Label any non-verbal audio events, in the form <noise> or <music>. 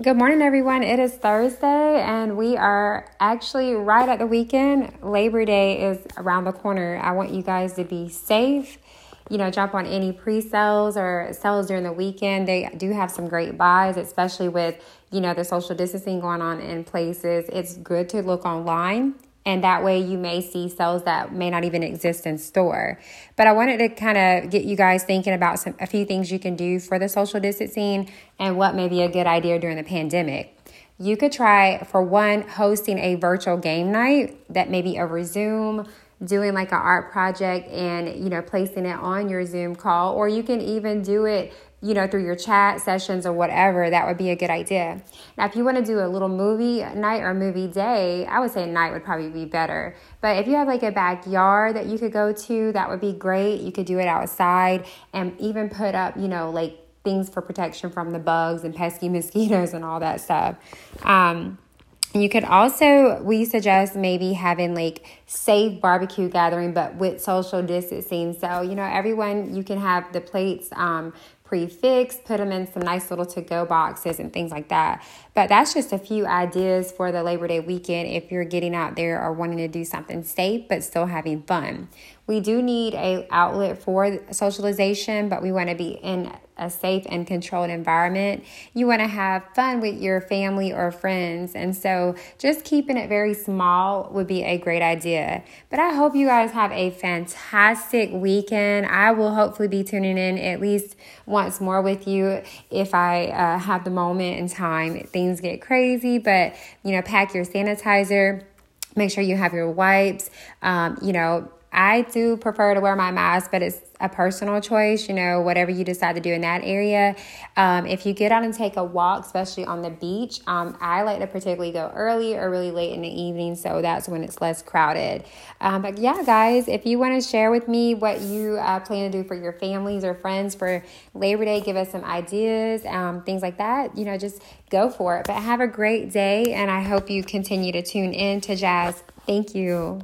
Good morning, everyone. It is Thursday, and we are actually right at the weekend. Labor Day is around the corner. I want you guys to be safe. You know, jump on any pre sales or sales during the weekend. They do have some great buys, especially with, you know, the social distancing going on in places. It's good to look online and that way you may see sales that may not even exist in store. But i wanted to kind of get you guys thinking about some a few things you can do for the social distancing and what may be a good idea during the pandemic. You could try for one hosting a virtual game night that may be over zoom doing like an art project and you know placing it on your zoom call or you can even do it you know, through your chat sessions or whatever, that would be a good idea. Now, if you want to do a little movie night or movie day, I would say night would probably be better. But if you have like a backyard that you could go to, that would be great. You could do it outside and even put up, you know, like things for protection from the bugs and pesky <laughs> mosquitoes and all that stuff. Um, you could also, we suggest maybe having like safe barbecue gathering, but with social distancing. So, you know, everyone, you can have the plates um, pre-fixed, put them in some nice little to-go boxes and things like that. But that's just a few ideas for the Labor Day weekend if you're getting out there or wanting to do something safe but still having fun. We do need a outlet for socialization, but we want to be in a safe and controlled environment. You want to have fun with your family or friends. And so just keeping it very small would be a great idea. But I hope you guys have a fantastic weekend. I will hopefully be tuning in at least once more with you if I uh, have the moment and time. Things get crazy, but you know, pack your sanitizer. Make sure you have your wipes. Um, you know, I do prefer to wear my mask, but it's a personal choice, you know, whatever you decide to do in that area. Um, if you get out and take a walk, especially on the beach, um, I like to particularly go early or really late in the evening, so that's when it's less crowded. Um, but yeah, guys, if you want to share with me what you uh, plan to do for your families or friends for Labor Day, give us some ideas, um, things like that, you know, just go for it. But have a great day, and I hope you continue to tune in to Jazz. Thank you.